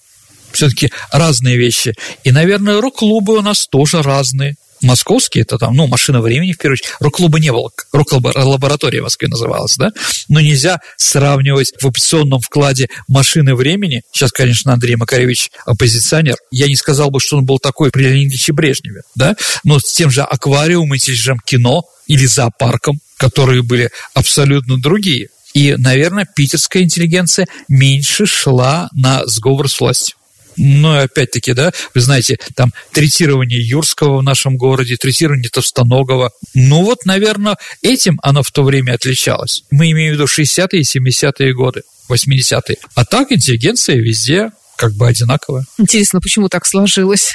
Все-таки разные вещи. И, наверное, рок-клубы у нас тоже разные. Московский, это там, ну, машина времени, в первую очередь. Рок-клуба не было, рок-лаборатория в Москве называлась, да? Но нельзя сравнивать в опционном вкладе машины времени. Сейчас, конечно, Андрей Макаревич оппозиционер. Я не сказал бы, что он был такой при Леониде Брежневе, да? Но с тем же аквариумом, тем же кино или зоопарком, которые были абсолютно другие. И, наверное, питерская интеллигенция меньше шла на сговор с властью. Но опять-таки, да, вы знаете, там третирование Юрского в нашем городе, третирование Товстоногова. Ну вот, наверное, этим оно в то время отличалось. Мы имеем в виду 60-е и 70-е годы, 80-е. А так интеллигенция везде как бы одинаковая. Интересно, почему так сложилось?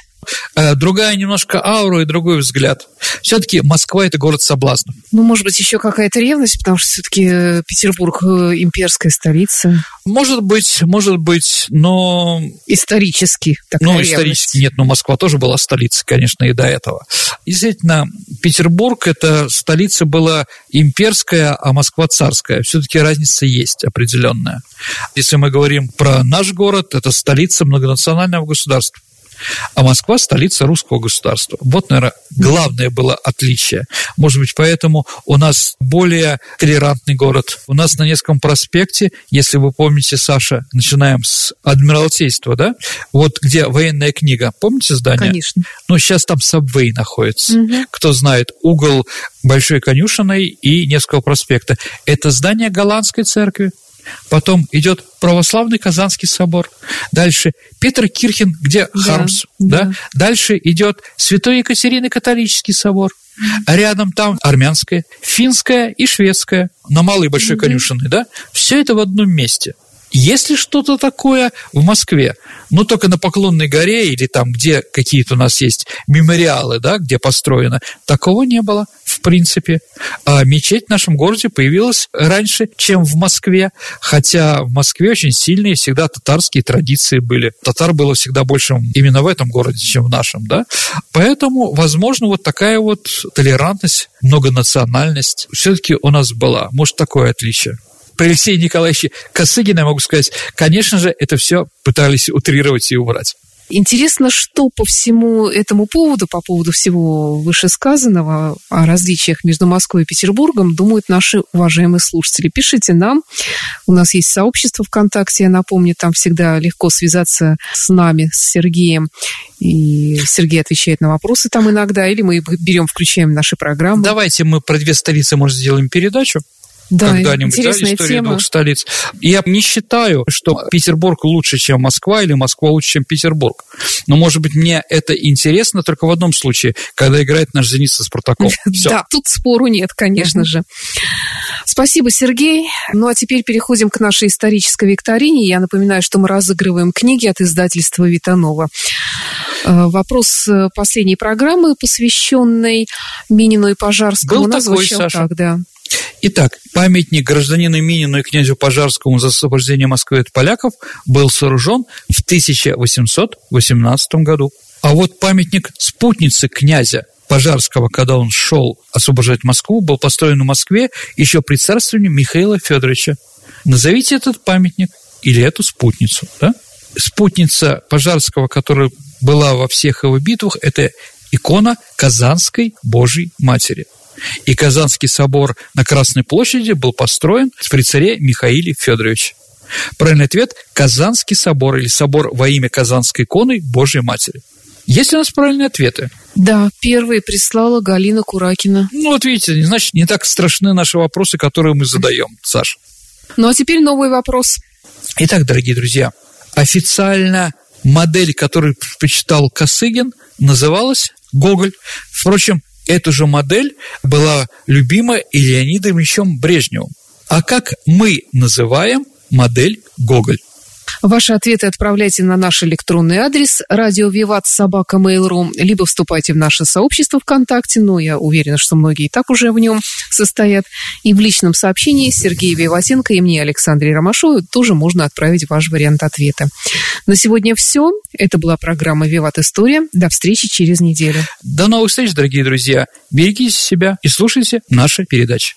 Э, другая немножко аура и другой взгляд. Все-таки Москва – это город соблазнов. Ну, может быть, еще какая-то ревность, потому что все-таки э, Петербург э, – имперская столица. Может быть, может быть, но... Исторически такая Ну, ревность. исторически нет, но Москва тоже была столицей, конечно, и до этого. Действительно, Петербург – это столица была имперская, а Москва – царская. Все-таки разница есть определенная. Если мы говорим про наш город, это столица многонационального государства а Москва – столица русского государства. Вот, наверное, главное было отличие. Может быть, поэтому у нас более толерантный город. У нас на Невском проспекте, если вы помните, Саша, начинаем с Адмиралтейства, да? Вот где военная книга. Помните здание? Конечно. Ну, сейчас там Сабвей находится. Мгм. Кто знает, угол Большой конюшиной и Невского проспекта. Это здание голландской церкви. Потом идет православный Казанский собор. Дальше Петр Кирхен, где Да, Хармс. да. Да. Дальше идет Святой Екатерины католический собор. А рядом там армянская, финская и шведская на Малой Большой Мгм. конюшиной, да? Все это в одном месте. Есть ли что-то такое в Москве? Ну, только на Поклонной горе или там, где какие-то у нас есть мемориалы, да, где построено. Такого не было, в принципе. А мечеть в нашем городе появилась раньше, чем в Москве. Хотя в Москве очень сильные всегда татарские традиции были. Татар было всегда больше именно в этом городе, чем в нашем, да. Поэтому, возможно, вот такая вот толерантность, многонациональность все-таки у нас была. Может, такое отличие при Алексее Николаевиче Косыгине, могу сказать, конечно же, это все пытались утрировать и убрать. Интересно, что по всему этому поводу, по поводу всего вышесказанного о различиях между Москвой и Петербургом, думают наши уважаемые слушатели. Пишите нам. У нас есть сообщество ВКонтакте, я напомню, там всегда легко связаться с нами, с Сергеем. И Сергей отвечает на вопросы там иногда, или мы берем, включаем наши программы. Давайте мы про две столицы, может, сделаем передачу Да, когда-нибудь, да, история тема. двух столиц. Я не считаю, что Петербург лучше, чем Москва, или Москва лучше, чем Петербург. Но, может быть, мне это интересно только в одном случае, когда играет наш «Зенит» со «Спартаком». Да, тут спору нет, конечно же. Спасибо, Сергей. Ну а теперь переходим к нашей исторической викторине. Я напоминаю, что мы разыгрываем книги от издательства Витанова. Э, Вопрос э, последней программы, посвященной Минину и Пожарскому, Был такой, Саша. так, да. Итак, памятник гражданину Минину и князю Пожарскому за освобождение Москвы от поляков был сооружен в 1818 году. А вот памятник спутницы князя Пожарского, когда он шел освобождать Москву, был построен в Москве еще при царствовании Михаила Федоровича. Назовите этот памятник или эту спутницу. Да? Спутница Пожарского, которая была во всех его битвах, это икона Казанской Божьей Матери. И Казанский собор на Красной площади был построен при царе Михаиле Федоровиче. Правильный ответ – Казанский собор или собор во имя Казанской иконы Божьей Матери. Есть у нас правильные ответы? Да, первой прислала Галина Куракина. Ну, вот видите, значит, не так страшны наши вопросы, которые мы задаем, Саш. Ну а теперь новый вопрос. Итак, дорогие друзья, официально модель, которую предпочитал Косыгин, называлась «Гоголь». Впрочем, эту же модель была любима и Леонидом Ильичем Брежневым. А как мы называем модель «Гоголь»? Ваши ответы отправляйте на наш электронный адрес радио Виват собака Mail.ru, либо вступайте в наше сообщество ВКонтакте, но я уверена, что многие и так уже в нем состоят. И в личном сообщении Сергея Виватенко и мне, Александре Ромашовой, тоже можно отправить ваш вариант ответа. На сегодня все. Это была программа Виват История. До встречи через неделю. До новых встреч, дорогие друзья. Берегите себя и слушайте наши передачи.